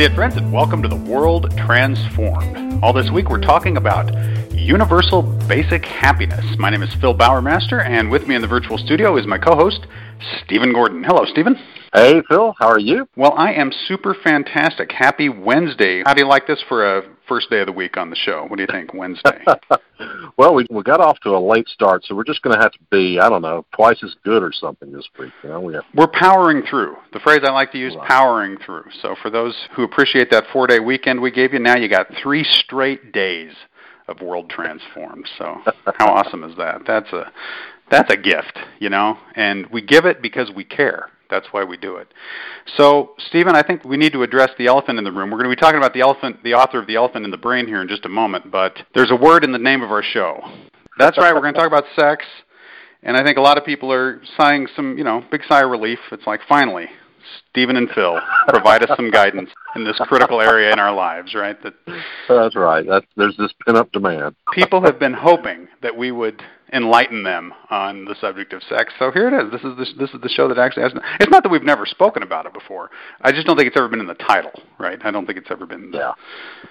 See it, friends, and welcome to the World Transformed. All this week we're talking about universal basic happiness. My name is Phil Bowermaster, and with me in the virtual studio is my co-host, Stephen Gordon. Hello, Stephen. Hey, Phil. How are you? Well, I am super fantastic. Happy Wednesday. How do you like this for a first day of the week on the show? What do you think, Wednesday? well, we we got off to a late start, so we're just going to have to be, I don't know, twice as good or something this week. You know, we have... We're powering through. The phrase I like to use, right. powering through. So for those who appreciate that four-day weekend we gave you, now you got three straight days of World Transformed. So how awesome is that? That's a that's a gift, you know, and we give it because we care. That's why we do it. So, Stephen, I think we need to address the elephant in the room. We're going to be talking about the elephant, the author of the elephant in the brain here in just a moment, but there's a word in the name of our show. That's right. We're going to talk about sex, and I think a lot of people are sighing some, you know, big sigh of relief. It's like finally, Stephen and Phil provide us some guidance in this critical area in our lives, right? That That's right. That's, there's this pin-up demand. people have been hoping that we would enlighten them on the subject of sex. So here it is. This is the, this is the show that actually has. It's not that we've never spoken about it before. I just don't think it's ever been in the title, right? I don't think it's ever been the, yeah.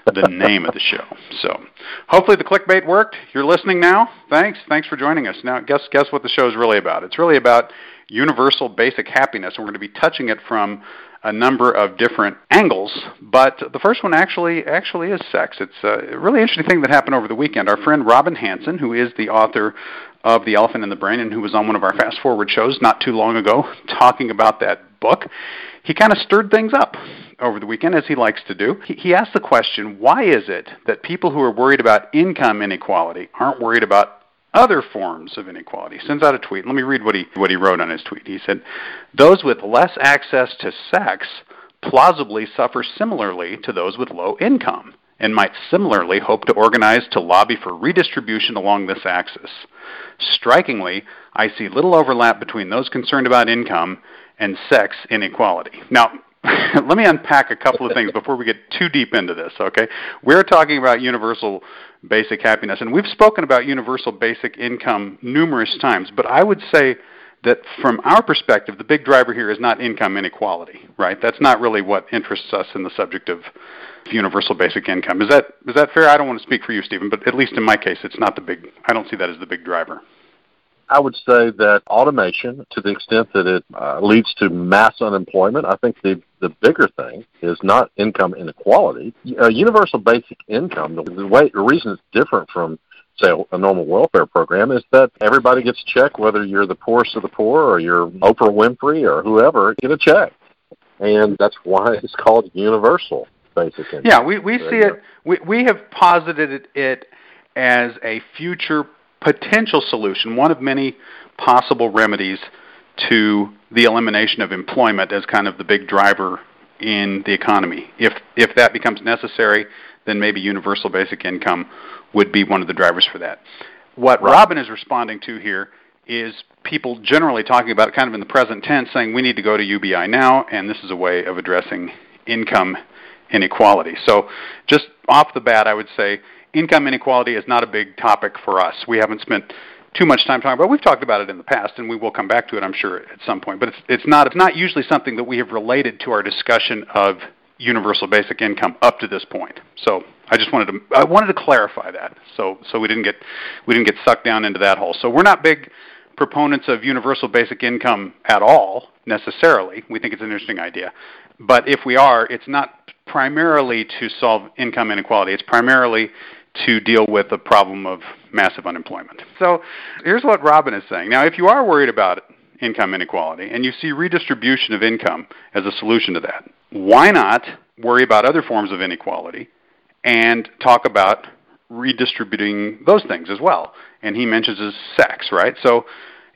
the name of the show. So hopefully the clickbait worked. You're listening now. Thanks. Thanks for joining us. Now guess guess what the show is really about. It's really about universal basic happiness, and we're going to be touching it from a number of different angles, but the first one actually actually is sex. It's a really interesting thing that happened over the weekend. Our friend Robin Hanson, who is the author of The Elephant in the Brain and who was on one of our fast forward shows not too long ago talking about that book, he kind of stirred things up over the weekend as he likes to do. He, he asked the question, why is it that people who are worried about income inequality aren't worried about other forms of inequality. Sends out a tweet. Let me read what he, what he wrote on his tweet. He said, Those with less access to sex plausibly suffer similarly to those with low income and might similarly hope to organize to lobby for redistribution along this axis. Strikingly, I see little overlap between those concerned about income and sex inequality. Now, let me unpack a couple of things before we get too deep into this, okay? We're talking about universal basic happiness, and we've spoken about universal basic income numerous times, but I would say that from our perspective, the big driver here is not income inequality, right? That's not really what interests us in the subject of universal basic income. Is that is that fair? I don't want to speak for you, Stephen, but at least in my case, it's not the big. I don't see that as the big driver. I would say that automation, to the extent that it uh, leads to mass unemployment, I think the the bigger thing is not income inequality. Uh, universal basic income, the, the way the reason it's different from say a normal welfare program is that everybody gets a check, whether you're the poorest of the poor or you're Oprah Winfrey or whoever, get a check, and that's why it's called universal basic income. Yeah, we we see it. We we have posited it as a future potential solution, one of many possible remedies to the elimination of employment as kind of the big driver in the economy. If if that becomes necessary, then maybe universal basic income would be one of the drivers for that. What right. Robin is responding to here is people generally talking about it kind of in the present tense, saying we need to go to UBI now, and this is a way of addressing income inequality. So, just off the bat, I would say income inequality is not a big topic for us. We haven't spent too much time talking about. It. We've talked about it in the past, and we will come back to it, I'm sure, at some point. But it's, it's not it's not usually something that we have related to our discussion of universal basic income up to this point. So I just wanted to I wanted to clarify that, so so we didn't get we didn't get sucked down into that hole. So we're not big proponents of universal basic income at all necessarily. We think it's an interesting idea, but if we are, it's not primarily to solve income inequality. It's primarily to deal with the problem of massive unemployment. So here's what Robin is saying. Now, if you are worried about income inequality and you see redistribution of income as a solution to that, why not worry about other forms of inequality and talk about redistributing those things as well. And he mentions his sex, right? So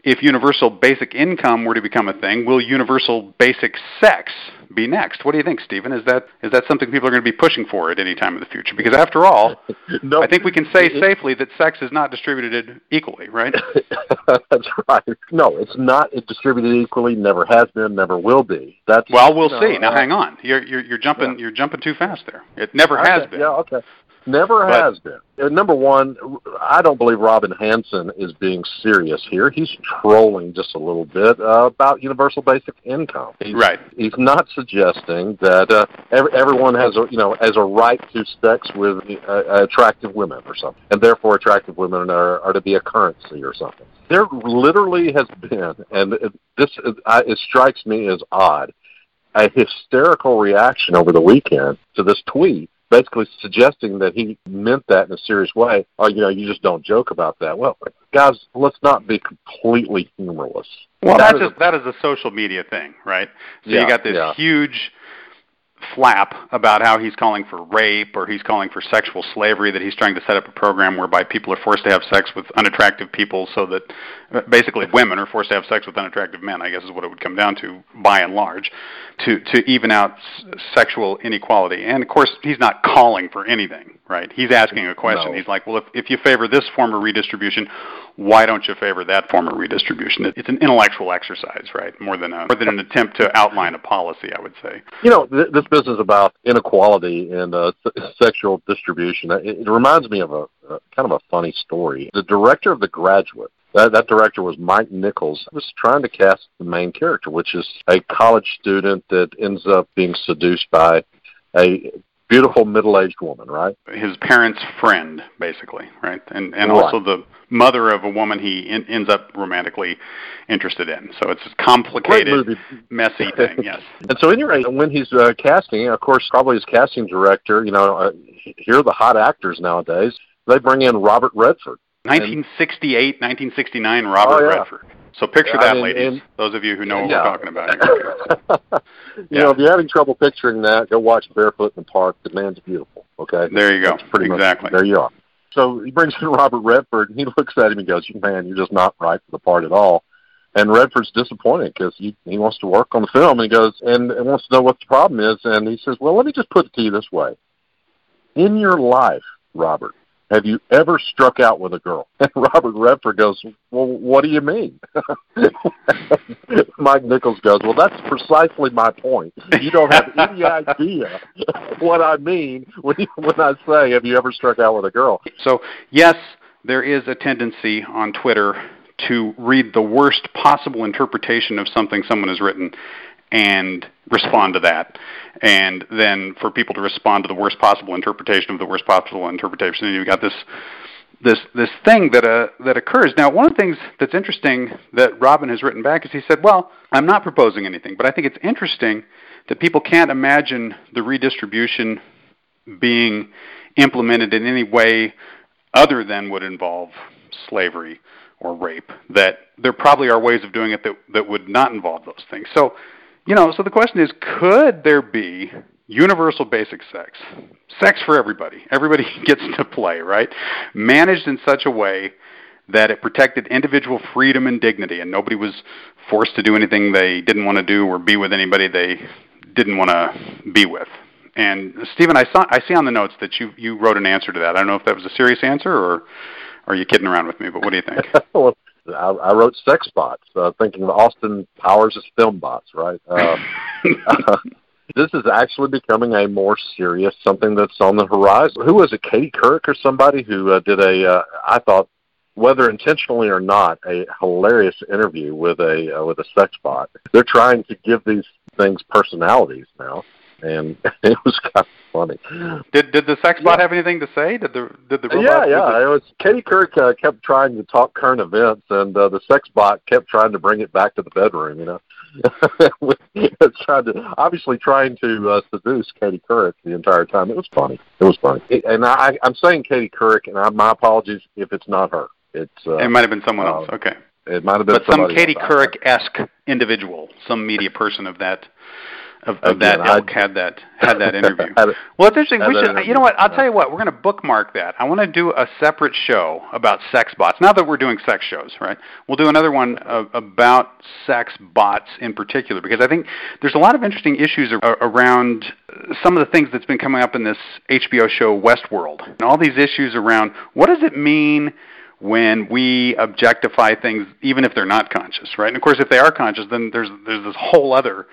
if universal basic income were to become a thing, will universal basic sex be next? What do you think, Stephen? Is that is that something people are going to be pushing for at any time in the future? Because after all, no, I think we can say safely that sex is not distributed equally, right? That's right. No, it's not distributed equally. Never has been. Never will be. That's well, we'll see. Now, uh, hang on. You're you're, you're jumping yeah. you're jumping too fast there. It never okay. has been. Yeah. Okay. Never but, has been. Uh, number one, I don't believe Robin Hanson is being serious here. He's trolling just a little bit uh, about universal basic income. He's, right. He's not suggesting that uh, every, everyone has a you know has a right to sex with uh, attractive women or something, and therefore attractive women are, are to be a currency or something. There literally has been, and this it strikes me as odd, a hysterical reaction over the weekend to this tweet basically suggesting that he meant that in a serious way. Or, you know, you just don't joke about that. Well, guys, let's not be completely humorless. Well, that that's just, a, that is a social media thing, right? So yeah, you got this yeah. huge flap about how he's calling for rape or he's calling for sexual slavery, that he's trying to set up a program whereby people are forced to have sex with unattractive people so that basically women are forced to have sex with unattractive men, I guess is what it would come down to by and large, to, to even out s- sexual inequality. And of course, he's not calling for anything, right? He's asking a question. No. He's like, well, if, if you favor this form of redistribution, why don't you favor that form of redistribution? It's an intellectual exercise, right? More than a more than an attempt to outline a policy, I would say. You know, th- this business about inequality and uh, sexual distribution. It, it reminds me of a, a kind of a funny story. The director of The Graduate that, that director was Mike Nichols. He was trying to cast the main character, which is a college student that ends up being seduced by a beautiful middle-aged woman, right? His parents' friend, basically, right? And and right. also the mother of a woman he in, ends up romantically interested in. So it's a complicated, messy thing. Yes. and so, anyway, when he's uh, casting, of course, probably his casting director. You know, uh, here are the hot actors nowadays. They bring in Robert Redford. 1968, 1969, Robert oh, yeah. Redford. So picture that, ladies. And, those of you who know what yeah. we're talking about. you yeah. know, if you're having trouble picturing that, go watch Barefoot in the Park. The man's beautiful. Okay. There you go. That's pretty exactly. Much, there you are. So he brings in Robert Redford, and he looks at him and goes, "Man, you're just not right for the part at all." And Redford's disappointed because he he wants to work on the film, and he goes and, and wants to know what the problem is. And he says, "Well, let me just put it to you this way: in your life, Robert, have you ever struck out with a girl? And Robert Redford goes, Well, what do you mean? Mike Nichols goes, Well, that's precisely my point. You don't have any idea what I mean when, when I say, Have you ever struck out with a girl? So, yes, there is a tendency on Twitter to read the worst possible interpretation of something someone has written and respond to that. And then for people to respond to the worst possible interpretation of the worst possible interpretation, and you've got this this this thing that uh, that occurs. Now, one of the things that's interesting that Robin has written back is he said, "Well, I'm not proposing anything, but I think it's interesting that people can't imagine the redistribution being implemented in any way other than would involve slavery or rape. That there probably are ways of doing it that that would not involve those things." So you know, so the question is could there be universal basic sex? Sex for everybody. Everybody gets to play, right? Managed in such a way that it protected individual freedom and dignity, and nobody was forced to do anything they didn't want to do or be with anybody they didn't want to be with. And Stephen, I saw I see on the notes that you you wrote an answer to that. I don't know if that was a serious answer or are you kidding around with me? But what do you think? well, I, I wrote sex bots, uh, thinking of Austin Powers as fembots, right? Uh, this is actually becoming a more serious something that's on the horizon. Who was it, Katie Couric or somebody who uh, did a, uh, I thought, whether intentionally or not, a hilarious interview with a uh, with a sex bot. They're trying to give these things personalities now and it was kind of funny. Did did the sex bot yeah. have anything to say? Did the did the robot? Yeah, yeah. It was Katie Couric uh, kept trying to talk current events, and uh, the sex bot kept trying to bring it back to the bedroom. You know, it's trying to obviously trying to uh, seduce Katie Couric the entire time. It was funny. It was funny. It, and I, I'm saying Katie Couric, and I, my apologies if it's not her. It's uh, it might have been someone else. Uh, okay. It might have been, but some Katie Couric esque individual, some media person of that of, of Again, that ilk had that had that interview. well, it's interesting. We should, you know what? I'll tell you what. We're going to bookmark that. I want to do a separate show about sex bots. Now that we're doing sex shows, right? We'll do another one uh, about sex bots in particular because I think there's a lot of interesting issues ar- around some of the things that's been coming up in this HBO show Westworld, and all these issues around what does it mean when we objectify things, even if they're not conscious, right? And of course, if they are conscious, then there's there's this whole other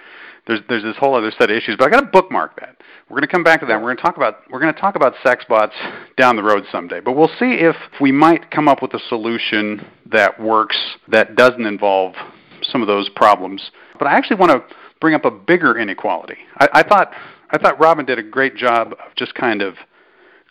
there's there's this whole other set of issues. But I got to bookmark that. We're going to come back to that. We're going to talk about we're going to talk about sex bots down the road someday. But we'll see if we might come up with a solution that works that doesn't involve some of those problems. But I actually want to bring up a bigger inequality. I, I thought I thought Robin did a great job of just kind of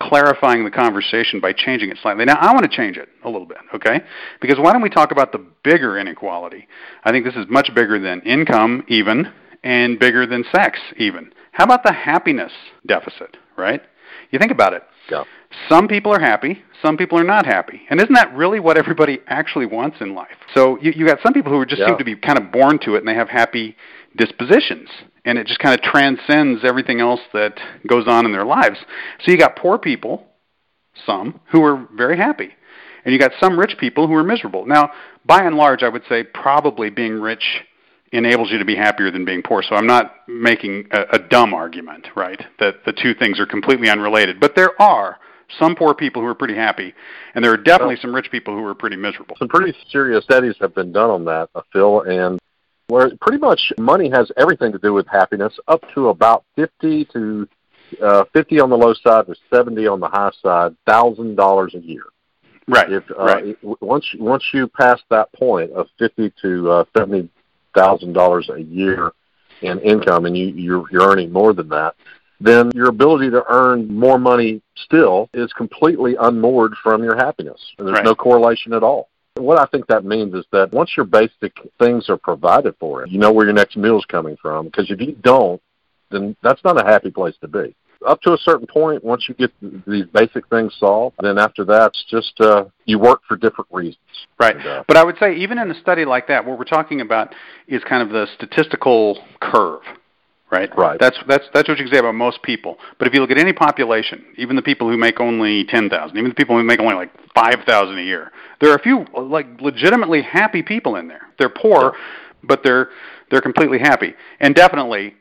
clarifying the conversation by changing it slightly. Now, I want to change it a little bit, okay? Because why don't we talk about the bigger inequality? I think this is much bigger than income, even, and bigger than sex, even. How about the happiness deficit, right? You think about it. Yeah. Some people are happy, some people are not happy. And isn't that really what everybody actually wants in life? So you, you got some people who just yeah. seem to be kind of born to it and they have happy dispositions. And it just kind of transcends everything else that goes on in their lives. So you got poor people, some, who are very happy. And you got some rich people who are miserable. Now, by and large, I would say probably being rich enables you to be happier than being poor. So I'm not making a, a dumb argument, right? That the two things are completely unrelated. But there are some poor people who are pretty happy, and there are definitely some rich people who are pretty miserable. Some pretty serious studies have been done on that, uh, Phil, and where pretty much money has everything to do with happiness, up to about fifty to uh, fifty on the low side to seventy on the high side, thousand dollars a year. Right. If uh, right. once once you pass that point of fifty to uh, seventy thousand dollars a year in income, and you you're, you're earning more than that, then your ability to earn more money still is completely unmoored from your happiness. And there's right. no correlation at all. What I think that means is that once your basic things are provided for, you know where your next meal is coming from. Because if you don't, then that's not a happy place to be up to a certain point, once you get these basic things solved, then after that, it's just uh, you work for different reasons. Right. And, uh, but I would say even in a study like that, what we're talking about is kind of the statistical curve. Right. Right. That's that's that's what you can say about most people. But if you look at any population, even the people who make only ten thousand, even the people who make only like five thousand a year, there are a few like legitimately happy people in there. They're poor, yeah. but they're they're completely happy. And definitely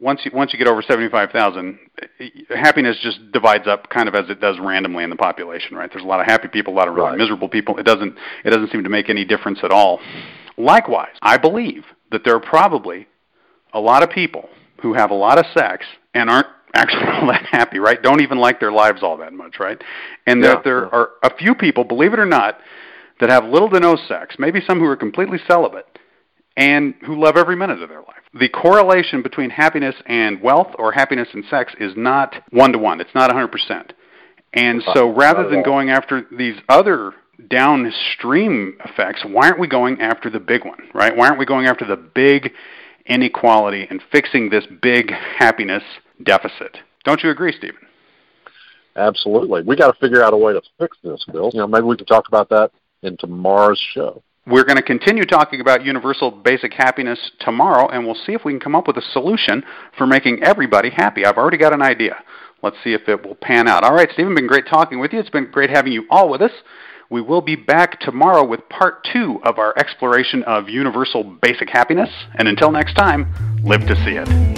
once you once you get over 75,000, happiness just divides up kind of as it does randomly in the population, right? There's a lot of happy people, a lot of really right. miserable people. It doesn't it doesn't seem to make any difference at all. Likewise, I believe that there are probably a lot of people who have a lot of sex and aren't actually all that happy, right? Don't even like their lives all that much, right? And yeah, that there yeah. are a few people, believe it or not, that have little to no sex, maybe some who are completely celibate, and who love every minute of their life. The correlation between happiness and wealth or happiness and sex is not one to one. It's not 100%. And so rather than going after these other downstream effects, why aren't we going after the big one, right? Why aren't we going after the big inequality and fixing this big happiness deficit? Don't you agree, Stephen? Absolutely. We got to figure out a way to fix this, Phil. You know, maybe we can talk about that in tomorrow's show. We're going to continue talking about universal basic happiness tomorrow, and we'll see if we can come up with a solution for making everybody happy. I've already got an idea. Let's see if it will pan out. All right, Stephen, been great talking with you. It's been great having you all with us. We will be back tomorrow with part two of our exploration of universal basic happiness. And until next time, live to see it.